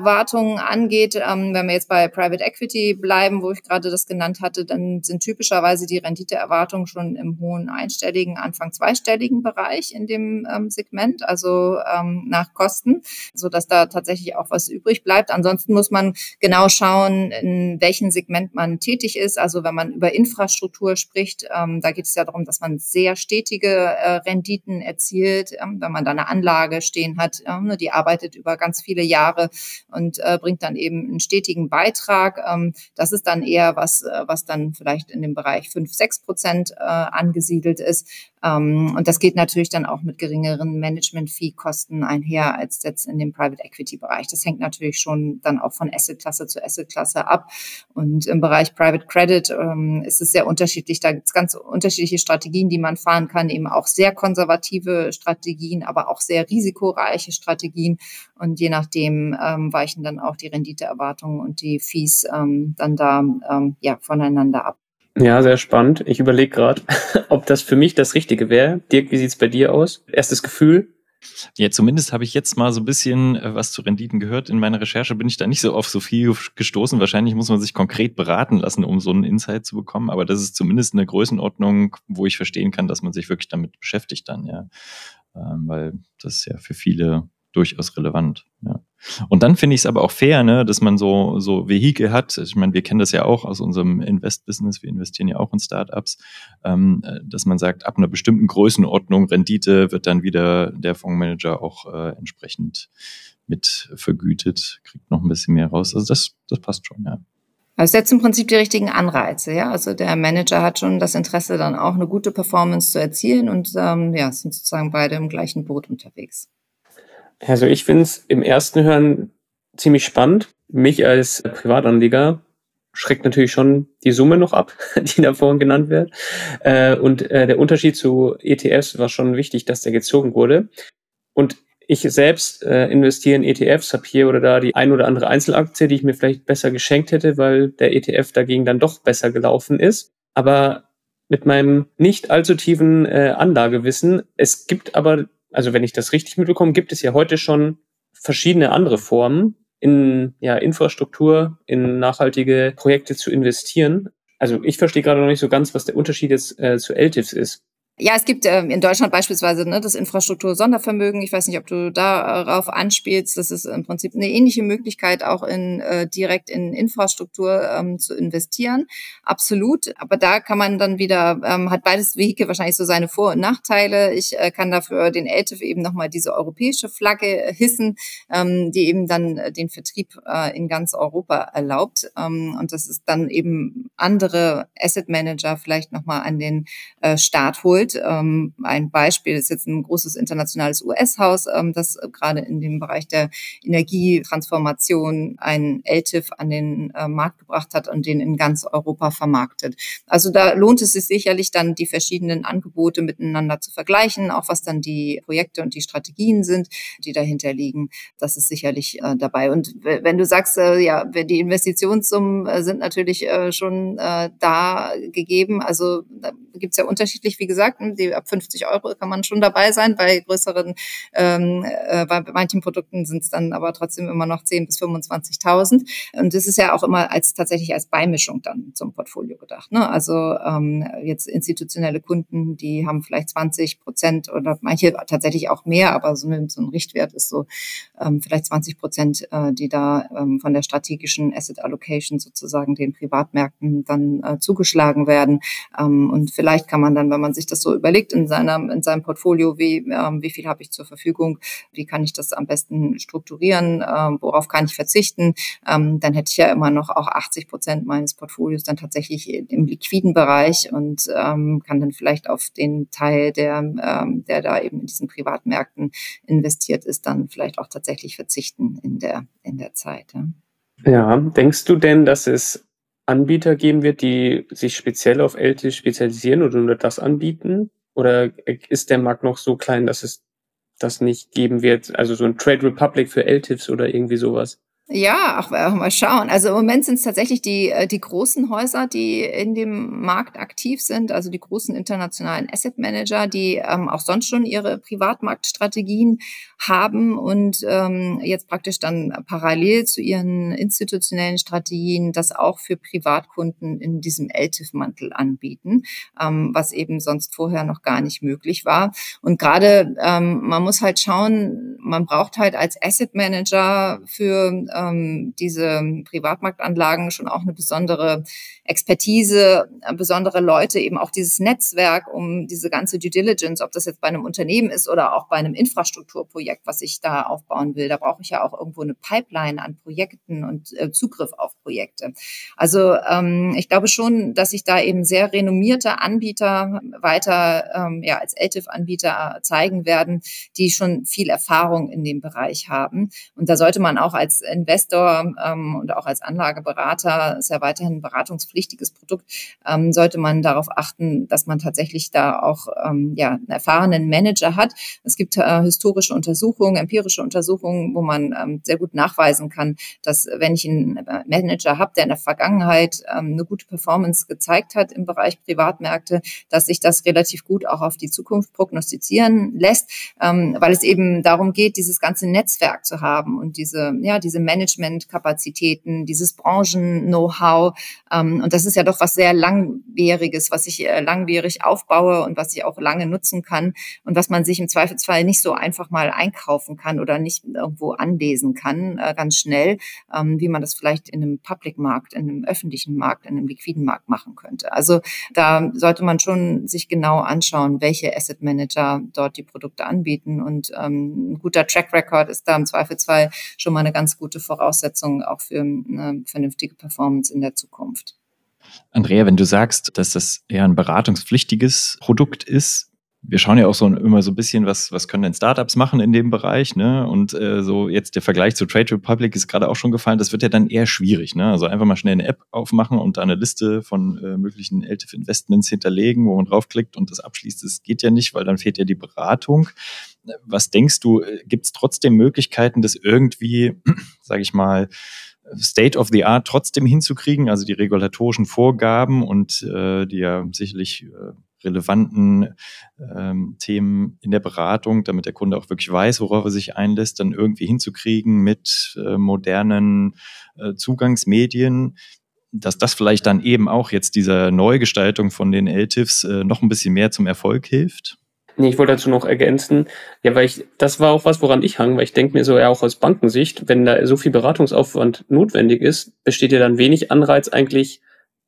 Renditeerwartungen angeht, ähm, wenn wir jetzt bei Private Equity bleiben, wo ich gerade das genannt hatte, dann sind typischerweise die Renditeerwartungen schon im hohen einstelligen, Anfang zweistelligen Bereich in dem ähm, Segment, also ähm, nach Kosten, so dass da tatsächlich auch was übrig bleibt. Ansonsten muss man genau schauen, in welchem Segment man tätig ist. Also wenn man über Infrastruktur spricht, ähm, da geht es ja darum, dass man sehr stetige äh, Renditen erzielt, ähm, wenn man da eine Anlage stehen hat, ähm, die arbeitet über ganz viele Jahre und äh, bringt dann eben einen stetigen Beitrag. Ähm, das ist dann eher was, äh, was dann vielleicht in dem Bereich 5, 6 Prozent äh, angesiedelt ist. Ähm, und das geht natürlich dann auch mit geringeren Management-Fee-Kosten einher als jetzt in dem Private Equity-Bereich. Das hängt natürlich schon dann auch von Asset-Klasse zu Asset-Klasse ab. Und im Bereich Private Credit ähm, ist es sehr unterschiedlich. Da gibt es ganz unterschiedliche Strategien, die man fahren kann, eben auch sehr konservative Strategien, aber auch sehr risikoreiche Strategien. Und je nachdem ähm, weichen dann auch die Renditeerwartungen und die Fees ähm, dann da ähm, ja, voneinander ab. Ja, sehr spannend. Ich überlege gerade, *laughs* ob das für mich das Richtige wäre. Dirk, wie sieht's bei dir aus? Erstes Gefühl? Ja, zumindest habe ich jetzt mal so ein bisschen äh, was zu Renditen gehört. In meiner Recherche bin ich da nicht so auf so viel gestoßen. Wahrscheinlich muss man sich konkret beraten lassen, um so einen Insight zu bekommen. Aber das ist zumindest eine Größenordnung, wo ich verstehen kann, dass man sich wirklich damit beschäftigt dann, ja. Ähm, weil das ist ja für viele durchaus relevant. Ja. Und dann finde ich es aber auch fair, ne, dass man so, so Vehikel hat. Ich meine, wir kennen das ja auch aus unserem Invest-Business, wir investieren ja auch in Startups, ähm, dass man sagt, ab einer bestimmten Größenordnung Rendite wird dann wieder der Fondsmanager auch äh, entsprechend mit vergütet, kriegt noch ein bisschen mehr raus. Also das, das passt schon, ja. Also setzt im Prinzip die richtigen Anreize, ja. Also der Manager hat schon das Interesse, dann auch eine gute Performance zu erzielen und ähm, ja, sind sozusagen beide im gleichen Boot unterwegs. Also ich finde es im ersten Hören ziemlich spannend. Mich als Privatanleger schreckt natürlich schon die Summe noch ab, *laughs* die da vorhin genannt wird. Äh, und äh, der Unterschied zu ETFs war schon wichtig, dass der gezogen wurde. Und ich selbst äh, investiere in ETFs, habe hier oder da die ein oder andere Einzelaktie, die ich mir vielleicht besser geschenkt hätte, weil der ETF dagegen dann doch besser gelaufen ist. Aber mit meinem nicht allzu tiefen Anlagewissen, es gibt aber also wenn ich das richtig mitbekomme, gibt es ja heute schon verschiedene andere Formen, in ja, Infrastruktur, in nachhaltige Projekte zu investieren. Also ich verstehe gerade noch nicht so ganz, was der Unterschied jetzt äh, zu LTIFs ist. Ja, es gibt ähm, in Deutschland beispielsweise ne, das Infrastruktur-Sondervermögen. Ich weiß nicht, ob du darauf anspielst. Das ist im Prinzip eine ähnliche Möglichkeit, auch in äh, direkt in Infrastruktur ähm, zu investieren. Absolut. Aber da kann man dann wieder, ähm, hat beides Vehikel wahrscheinlich so seine Vor- und Nachteile. Ich äh, kann dafür den LTIF eben nochmal diese europäische Flagge hissen, ähm, die eben dann äh, den Vertrieb äh, in ganz Europa erlaubt. Ähm, und das ist dann eben andere Asset Manager vielleicht nochmal an den äh, Start holt geholt. Ähm, ein Beispiel ist jetzt ein großes internationales US-Haus, ähm, das gerade in dem Bereich der Energietransformation ein LTIF an den äh, Markt gebracht hat und den in ganz Europa vermarktet. Also da lohnt es sich sicherlich dann, die verschiedenen Angebote miteinander zu vergleichen, auch was dann die Projekte und die Strategien sind, die dahinter liegen. Das ist sicherlich äh, dabei. Und wenn du sagst, äh, ja, die Investitionssummen äh, sind natürlich äh, schon äh, da gegeben. Also da gibt es ja unterschiedlich, wie gesagt, Produkten, die ab 50 Euro kann man schon dabei sein. Bei größeren, ähm, äh, bei manchen Produkten sind es dann aber trotzdem immer noch 10 bis 25.000. Und das ist ja auch immer als tatsächlich als Beimischung dann zum Portfolio gedacht. Ne? Also ähm, jetzt institutionelle Kunden, die haben vielleicht 20 Prozent oder manche tatsächlich auch mehr, aber so ein, so ein Richtwert ist so ähm, vielleicht 20 Prozent, äh, die da ähm, von der strategischen Asset Allocation sozusagen den Privatmärkten dann äh, zugeschlagen werden. Ähm, und vielleicht kann man dann, wenn man sich das so überlegt in seinem, in seinem Portfolio, wie, ähm, wie viel habe ich zur Verfügung, wie kann ich das am besten strukturieren, ähm, worauf kann ich verzichten, ähm, dann hätte ich ja immer noch auch 80 Prozent meines Portfolios dann tatsächlich im liquiden Bereich und ähm, kann dann vielleicht auf den Teil, der, ähm, der da eben in diesen Privatmärkten investiert ist, dann vielleicht auch tatsächlich verzichten in der, in der Zeit. Ja. Ja, denkst du denn, dass es Anbieter geben wird, die sich speziell auf LTIs spezialisieren oder nur das anbieten? Oder ist der Markt noch so klein, dass es das nicht geben wird? Also so ein Trade Republic für LTIFs oder irgendwie sowas? Ja, auch mal schauen. Also im Moment sind es tatsächlich die, äh, die großen Häuser, die in dem Markt aktiv sind, also die großen internationalen Asset Manager, die ähm, auch sonst schon ihre Privatmarktstrategien haben und ähm, jetzt praktisch dann parallel zu ihren institutionellen Strategien das auch für Privatkunden in diesem LTIF-Mantel anbieten, ähm, was eben sonst vorher noch gar nicht möglich war. Und gerade ähm, man muss halt schauen, man braucht halt als Asset Manager für ähm, diese Privatmarktanlagen schon auch eine besondere Expertise, äh, besondere Leute, eben auch dieses Netzwerk, um diese ganze Due Diligence, ob das jetzt bei einem Unternehmen ist oder auch bei einem Infrastrukturprojekt, was ich da aufbauen will. Da brauche ich ja auch irgendwo eine Pipeline an Projekten und äh, Zugriff auf Projekte. Also ähm, ich glaube schon, dass sich da eben sehr renommierte Anbieter weiter ähm, ja, als LTIF-Anbieter zeigen werden, die schon viel Erfahrung in dem Bereich haben. Und da sollte man auch als Investor ähm, und auch als Anlageberater, ist ja weiterhin ein beratungspflichtiges Produkt, ähm, sollte man darauf achten, dass man tatsächlich da auch ähm, ja, einen erfahrenen Manager hat. Es gibt äh, historische Untersuchungen, empirische Untersuchungen, wo man ähm, sehr gut nachweisen kann, dass wenn ich einen Manager habe, der in der Vergangenheit ähm, eine gute Performance gezeigt hat im Bereich Privatmärkte, dass sich das relativ gut auch auf die Zukunft prognostizieren lässt, ähm, weil es eben darum geht, dieses ganze Netzwerk zu haben und diese, ja, diese Managementkapazitäten, dieses Branchen-Know-how. Ähm, und das ist ja doch was sehr langwieriges, was ich äh, langwierig aufbaue und was ich auch lange nutzen kann und was man sich im Zweifelsfall nicht so einfach mal einkaufen kann oder nicht irgendwo anlesen kann, äh, ganz schnell, ähm, wie man das vielleicht in einem Public-Markt, in einem öffentlichen Markt, in einem liquiden Markt machen könnte. Also da sollte man schon sich genau anschauen, welche Asset Manager dort die Produkte anbieten. Und ähm, ein guter Track Record ist da im Zweifelsfall schon mal eine ganz gute Voraussetzung auch für eine vernünftige Performance in der Zukunft. Andrea, wenn du sagst, dass das eher ein beratungspflichtiges Produkt ist, wir schauen ja auch so immer so ein bisschen, was, was können denn Startups machen in dem Bereich, ne? Und äh, so jetzt der Vergleich zu Trade Republic ist gerade auch schon gefallen, das wird ja dann eher schwierig, ne? Also einfach mal schnell eine App aufmachen und da eine Liste von äh, möglichen LTIF Investments hinterlegen, wo man draufklickt und das abschließt. Das geht ja nicht, weil dann fehlt ja die Beratung. Was denkst du, äh, gibt es trotzdem Möglichkeiten, das irgendwie, *clears throat* sage ich mal, State of the Art trotzdem hinzukriegen, also die regulatorischen Vorgaben und äh, die ja sicherlich äh, relevanten ähm, Themen in der Beratung, damit der Kunde auch wirklich weiß, worauf er sich einlässt, dann irgendwie hinzukriegen mit äh, modernen äh, Zugangsmedien, dass das vielleicht dann eben auch jetzt dieser Neugestaltung von den LTIFs äh, noch ein bisschen mehr zum Erfolg hilft? Nee, ich wollte dazu noch ergänzen, ja, weil ich, das war auch was, woran ich hang, weil ich denke mir so, ja, auch aus Bankensicht, wenn da so viel Beratungsaufwand notwendig ist, besteht ja dann wenig Anreiz, eigentlich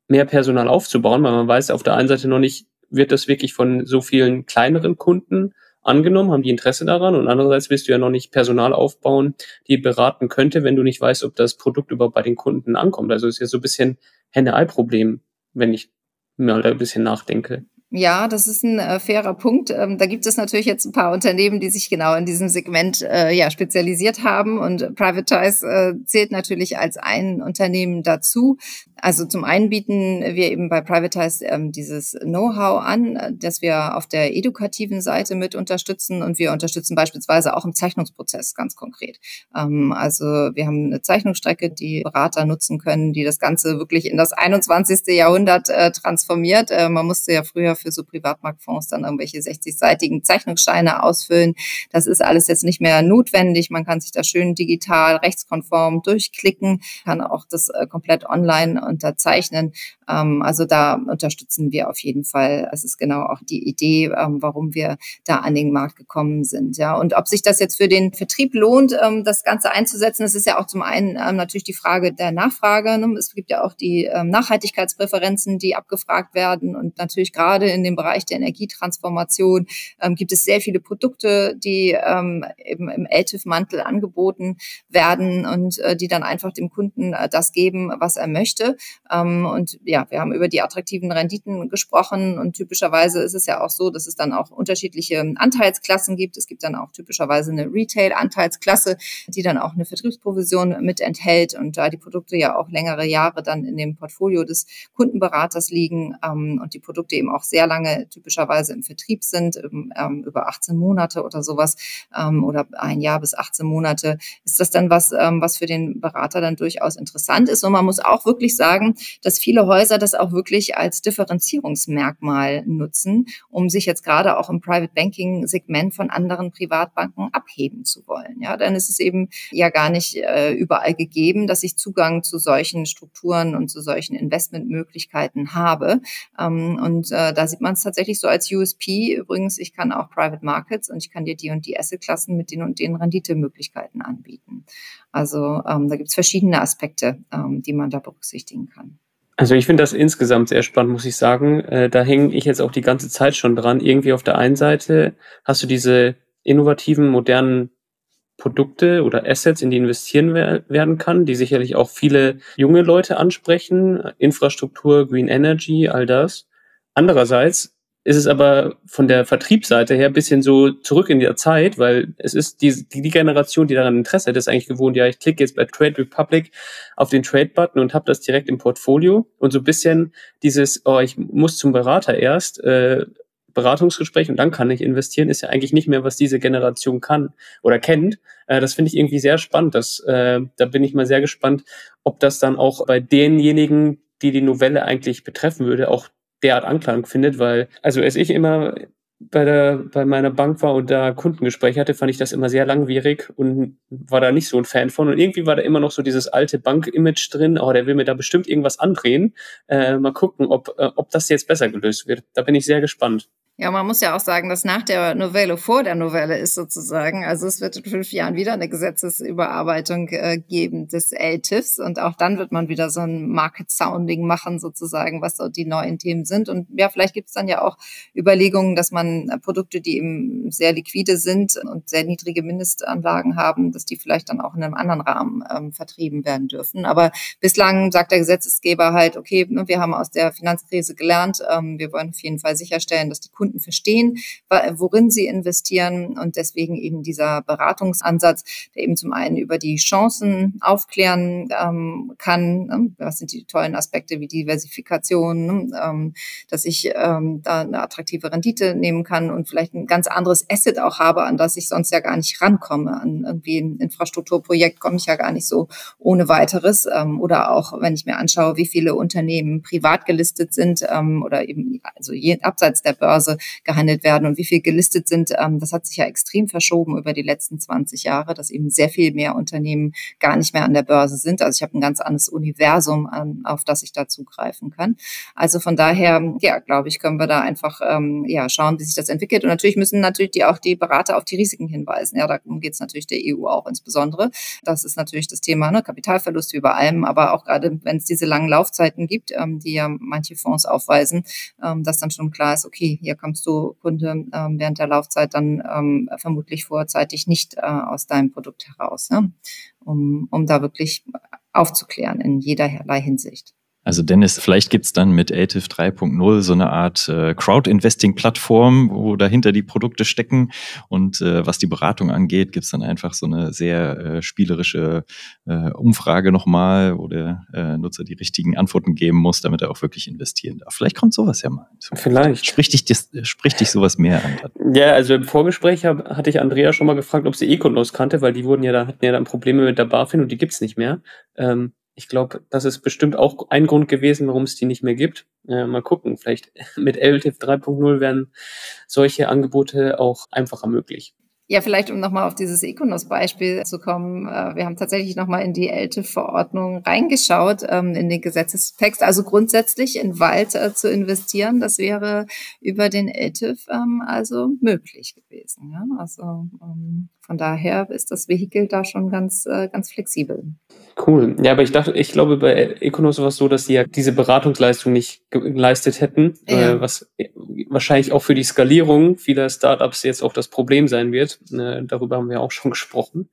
mehr Personal aufzubauen, weil man weiß auf der einen Seite noch nicht, wird das wirklich von so vielen kleineren Kunden angenommen, haben die Interesse daran und andererseits willst du ja noch nicht Personal aufbauen, die beraten könnte, wenn du nicht weißt, ob das Produkt überhaupt bei den Kunden ankommt. Also ist ja so ein bisschen Henne-Ei-Problem, wenn ich mal da ein bisschen nachdenke. Ja, das ist ein äh, fairer Punkt. Ähm, da gibt es natürlich jetzt ein paar Unternehmen, die sich genau in diesem Segment äh, ja, spezialisiert haben und Privatize äh, zählt natürlich als ein Unternehmen dazu. Also zum einen bieten wir eben bei Privatize ähm, dieses Know-how an, äh, das wir auf der edukativen Seite mit unterstützen und wir unterstützen beispielsweise auch im Zeichnungsprozess ganz konkret. Ähm, also wir haben eine Zeichnungsstrecke, die Berater nutzen können, die das Ganze wirklich in das 21. Jahrhundert äh, transformiert. Äh, man musste ja früher für so Privatmarktfonds dann irgendwelche 60-seitigen Zeichnungsscheine ausfüllen. Das ist alles jetzt nicht mehr notwendig. Man kann sich da schön digital rechtskonform durchklicken, kann auch das äh, komplett online unterzeichnen. Ähm, also da unterstützen wir auf jeden Fall. Es ist genau auch die Idee, ähm, warum wir da an den Markt gekommen sind. Ja, und ob sich das jetzt für den Vertrieb lohnt, ähm, das Ganze einzusetzen, das ist ja auch zum einen natürlich die Frage der Nachfrage. Ne? Es gibt ja auch die Nachhaltigkeitspräferenzen, die abgefragt werden und natürlich gerade in dem Bereich der Energietransformation gibt es sehr viele Produkte, die eben im LTIF-Mantel angeboten werden und äh, die dann einfach dem Kunden äh, das geben, was er möchte. Und ja, wir haben über die attraktiven Renditen gesprochen und typischerweise ist es ja auch so, dass es dann auch unterschiedliche Anteilsklassen gibt. Es gibt dann auch typischerweise eine Retail-Anteilsklasse, die dann auch eine Vertriebsprovision mit enthält und da die Produkte ja auch längere Jahre dann in dem Portfolio des Kundenberaters liegen ähm, und die Produkte eben auch sehr lange typischerweise im Vertrieb sind, ähm, über 18 Monate oder sowas ähm, oder ein Jahr bis 18 Monate, ist das dann was, ähm, was für den Berater dann durchaus interessant ist. Und man muss auch wirklich sagen, dass viele Häuser das auch wirklich als Differenzierungsmerkmal nutzen, um sich jetzt gerade auch im Private Banking Segment von anderen Privatbanken abheben zu wollen. Ja, dann ist es eben ja gar nicht äh, überall gegeben, dass ich Zugang zu solchen Strukturen und zu solchen Investmentmöglichkeiten habe. Ähm, und äh, da sieht man es tatsächlich so als USP. Übrigens, ich kann auch Private Markets und ich kann dir die und die Assetklassen mit den und den Renditemöglichkeiten anbieten. Also ähm, da gibt es verschiedene Aspekte, ähm, die man da berücksichtigen kann. Also ich finde das insgesamt sehr spannend, muss ich sagen. Äh, da hänge ich jetzt auch die ganze Zeit schon dran. Irgendwie auf der einen Seite hast du diese innovativen, modernen Produkte oder Assets, in die investieren werden kann, die sicherlich auch viele junge Leute ansprechen. Infrastruktur, Green Energy, all das. Andererseits ist es aber von der Vertriebsseite her ein bisschen so zurück in der Zeit, weil es ist die, die, Generation, die daran Interesse hat, ist eigentlich gewohnt, ja, ich klicke jetzt bei Trade Republic auf den Trade-Button und habe das direkt im Portfolio. Und so ein bisschen dieses, oh, ich muss zum Berater erst, äh, Beratungsgespräch und dann kann ich investieren, ist ja eigentlich nicht mehr, was diese Generation kann oder kennt. Äh, das finde ich irgendwie sehr spannend. Das, äh, da bin ich mal sehr gespannt, ob das dann auch bei denjenigen, die die Novelle eigentlich betreffen würde, auch derart Anklang findet, weil, also als ich immer bei der, bei meiner Bank war und da Kundengespräche hatte, fand ich das immer sehr langwierig und war da nicht so ein Fan von. Und irgendwie war da immer noch so dieses alte Bank-Image drin, oh, der will mir da bestimmt irgendwas andrehen. Äh, mal gucken, ob, äh, ob das jetzt besser gelöst wird. Da bin ich sehr gespannt. Ja, man muss ja auch sagen, dass nach der Novelle vor der Novelle ist sozusagen. Also es wird in fünf Jahren wieder eine Gesetzesüberarbeitung äh, geben des LTIFs und auch dann wird man wieder so ein Market Sounding machen sozusagen, was so die neuen Themen sind. Und ja, vielleicht gibt es dann ja auch Überlegungen, dass man Produkte, die eben sehr liquide sind und sehr niedrige Mindestanlagen haben, dass die vielleicht dann auch in einem anderen Rahmen ähm, vertrieben werden dürfen. Aber bislang sagt der Gesetzesgeber halt, okay, ne, wir haben aus der Finanzkrise gelernt, ähm, wir wollen auf jeden Fall sicherstellen, dass die verstehen, worin sie investieren und deswegen eben dieser Beratungsansatz, der eben zum einen über die Chancen aufklären ähm, kann, ne? was sind die tollen Aspekte wie Diversifikation, ne? ähm, dass ich ähm, da eine attraktive Rendite nehmen kann und vielleicht ein ganz anderes Asset auch habe, an das ich sonst ja gar nicht rankomme. An irgendwie ein Infrastrukturprojekt komme ich ja gar nicht so ohne weiteres. Ähm, oder auch, wenn ich mir anschaue, wie viele Unternehmen privat gelistet sind ähm, oder eben also je, abseits der Börse, Börse gehandelt werden und wie viel gelistet sind. Ähm, das hat sich ja extrem verschoben über die letzten 20 Jahre, dass eben sehr viel mehr Unternehmen gar nicht mehr an der Börse sind. Also ich habe ein ganz anderes Universum, ähm, auf das ich da zugreifen kann. Also von daher, ja, glaube ich, können wir da einfach ähm, ja schauen, wie sich das entwickelt. Und natürlich müssen natürlich die auch die Berater auf die Risiken hinweisen. Ja, darum geht es natürlich der EU auch insbesondere. Das ist natürlich das Thema ne, Kapitalverlust wie bei allem, aber auch gerade wenn es diese langen Laufzeiten gibt, die ja manche Fonds aufweisen, dass dann schon klar ist, okay, hier kommst du Kunde ähm, während der Laufzeit dann ähm, vermutlich vorzeitig nicht äh, aus deinem Produkt heraus, ne? um, um da wirklich aufzuklären in jederlei Hinsicht. Also Dennis, vielleicht gibt's dann mit ATIV 3.0 so eine Art äh, Crowd-Investing-Plattform, wo dahinter die Produkte stecken. Und äh, was die Beratung angeht, gibt's dann einfach so eine sehr äh, spielerische äh, Umfrage nochmal, wo der äh, Nutzer die richtigen Antworten geben muss, damit er auch wirklich investieren darf. Vielleicht kommt sowas ja mal. Vielleicht. Spricht dich, das, spricht dich sowas mehr an? Ja, also im Vorgespräch hab, hatte ich Andrea schon mal gefragt, ob sie Econos kannte, weil die wurden ja da, hatten ja dann Probleme mit der BaFin und die gibt's nicht mehr. Ähm, ich glaube, das ist bestimmt auch ein Grund gewesen, warum es die nicht mehr gibt. Äh, mal gucken, vielleicht *laughs* mit LTIF 3.0 werden solche Angebote auch einfacher möglich. Ja, vielleicht um nochmal auf dieses Econos-Beispiel zu kommen. Äh, wir haben tatsächlich nochmal in die LTIF-Verordnung reingeschaut, ähm, in den Gesetzestext. Also grundsätzlich in Wald äh, zu investieren, das wäre über den LTIF ähm, also möglich gewesen. Also ähm, von daher ist das Vehikel da schon ganz, ganz flexibel. Cool. Ja, aber ich dachte, ich glaube, bei Econos war es so, dass sie ja diese Beratungsleistung nicht geleistet hätten, ja. äh, was wahrscheinlich auch für die Skalierung vieler Startups jetzt auch das Problem sein wird. Äh, darüber haben wir auch schon *laughs* gesprochen.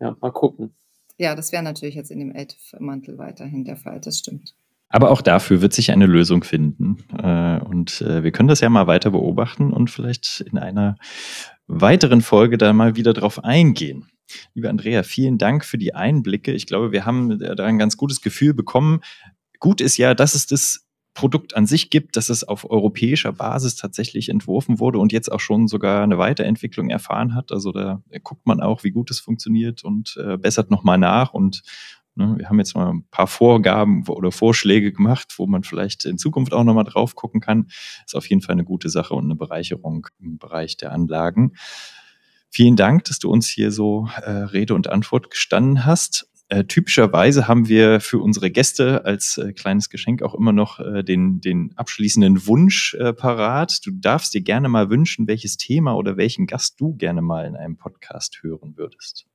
Ja, mal gucken. Ja, das wäre natürlich jetzt in dem LTIF-Mantel weiterhin der Fall, das stimmt. Aber auch dafür wird sich eine Lösung finden. Äh, und äh, wir können das ja mal weiter beobachten und vielleicht in einer weiteren Folge da mal wieder drauf eingehen. Liebe Andrea, vielen Dank für die Einblicke. Ich glaube, wir haben da ein ganz gutes Gefühl bekommen. Gut ist ja, dass es das Produkt an sich gibt, dass es auf europäischer Basis tatsächlich entworfen wurde und jetzt auch schon sogar eine Weiterentwicklung erfahren hat. Also da guckt man auch, wie gut es funktioniert und äh, bessert nochmal nach. Und ne, wir haben jetzt mal ein paar Vorgaben oder Vorschläge gemacht, wo man vielleicht in Zukunft auch nochmal drauf gucken kann. Ist auf jeden Fall eine gute Sache und eine Bereicherung im Bereich der Anlagen. Vielen Dank, dass du uns hier so äh, Rede und Antwort gestanden hast. Äh, typischerweise haben wir für unsere Gäste als äh, kleines Geschenk auch immer noch äh, den, den abschließenden Wunsch äh, parat. Du darfst dir gerne mal wünschen, welches Thema oder welchen Gast du gerne mal in einem Podcast hören würdest.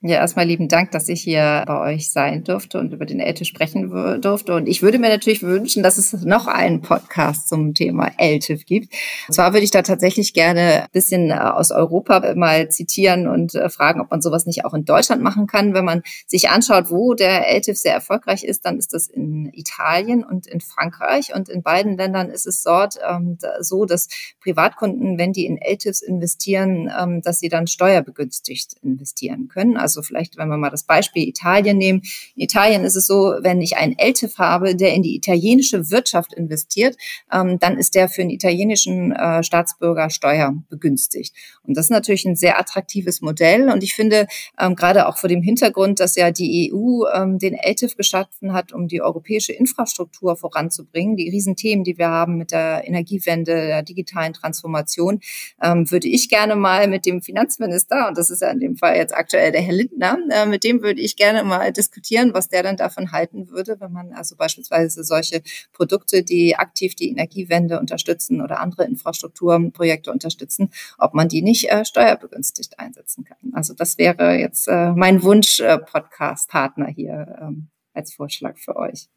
Ja, erstmal lieben Dank, dass ich hier bei euch sein durfte und über den LTIF sprechen durfte. Und ich würde mir natürlich wünschen, dass es noch einen Podcast zum Thema LTIF gibt. Und zwar würde ich da tatsächlich gerne ein bisschen äh, aus Europa mal zitieren und äh, fragen, ob man sowas nicht auch in Deutschland machen kann. Wenn man sich anschaut, wo der LTIF sehr erfolgreich ist, dann ist das in Italien und in Frankreich. Und in beiden Ländern ist es dort ähm, so, dass Privatkunden, wenn die in LTIFs investieren, ähm, dass sie dann steuerbegünstigt investieren können. Also vielleicht, wenn wir mal das Beispiel Italien nehmen. In Italien ist es so, wenn ich einen LTIF habe, der in die italienische Wirtschaft investiert, ähm, dann ist der für einen italienischen äh, Staatsbürger steuerbegünstigt. Und das ist natürlich ein sehr attraktives Modell. Und ich finde, ähm, gerade auch vor dem Hintergrund, dass ja die EU ähm, den LTIF geschaffen hat, um die europäische Infrastruktur voranzubringen, die Riesenthemen, die wir haben mit der Energiewende, der digitalen Transformation, ähm, würde ich gerne mal mit dem Finanzminister, und das ist ja in dem Fall jetzt aktuell der Herr Lindner. Äh, mit dem würde ich gerne mal diskutieren, was der dann davon halten würde, wenn man also beispielsweise solche Produkte, die aktiv die Energiewende unterstützen oder andere Infrastrukturprojekte unterstützen, ob man die nicht äh, steuerbegünstigt einsetzen kann. Also das wäre jetzt äh, mein Wunsch-Podcast-Partner hier ähm, als Vorschlag für euch.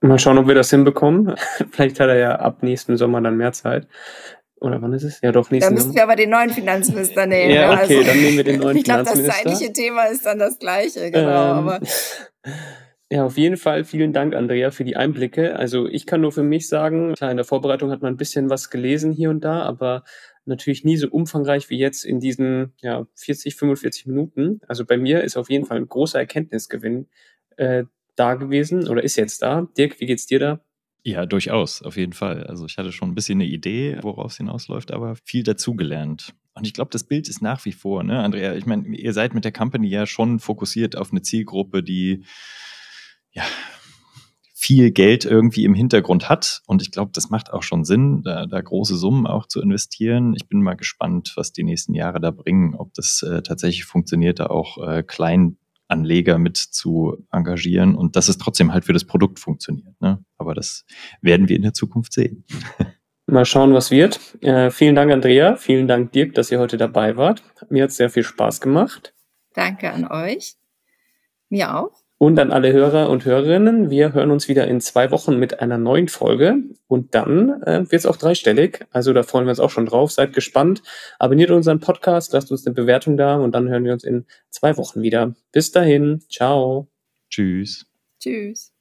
Mal schauen, ob wir das hinbekommen. *laughs* Vielleicht hat er ja ab nächsten Sommer dann mehr Zeit. Oder wann ist es? Ja, doch, nächsten Da müssen wir aber den neuen Finanzminister *laughs* nehmen. ja, okay, also, dann nehmen wir den neuen *laughs* ich glaub, Finanzminister. Ich glaube, das zeitliche Thema ist dann das gleiche, genau. Ähm, aber *laughs* ja, auf jeden Fall vielen Dank, Andrea, für die Einblicke. Also ich kann nur für mich sagen, klar, in der Vorbereitung hat man ein bisschen was gelesen hier und da, aber natürlich nie so umfangreich wie jetzt in diesen ja, 40, 45 Minuten. Also bei mir ist auf jeden Fall ein großer Erkenntnisgewinn äh, da gewesen oder ist jetzt da. Dirk, wie geht's dir da? Ja, durchaus, auf jeden Fall. Also ich hatte schon ein bisschen eine Idee, worauf es hinausläuft, aber viel dazugelernt. Und ich glaube, das Bild ist nach wie vor, ne, Andrea? Ich meine, ihr seid mit der Company ja schon fokussiert auf eine Zielgruppe, die ja viel Geld irgendwie im Hintergrund hat. Und ich glaube, das macht auch schon Sinn, da, da, große Summen auch zu investieren. Ich bin mal gespannt, was die nächsten Jahre da bringen, ob das äh, tatsächlich funktioniert, da auch äh, klein Anleger mit zu engagieren und dass es trotzdem halt für das Produkt funktioniert. Ne? Aber das werden wir in der Zukunft sehen. *laughs* Mal schauen, was wird. Äh, vielen Dank, Andrea. Vielen Dank, Dirk, dass ihr heute dabei wart. Mir hat es sehr viel Spaß gemacht. Danke an euch. Mir auch. Und an alle Hörer und Hörerinnen, wir hören uns wieder in zwei Wochen mit einer neuen Folge und dann äh, wird es auch dreistellig. Also da freuen wir uns auch schon drauf. Seid gespannt. Abonniert unseren Podcast, lasst uns eine Bewertung da und dann hören wir uns in zwei Wochen wieder. Bis dahin. Ciao. Tschüss. Tschüss.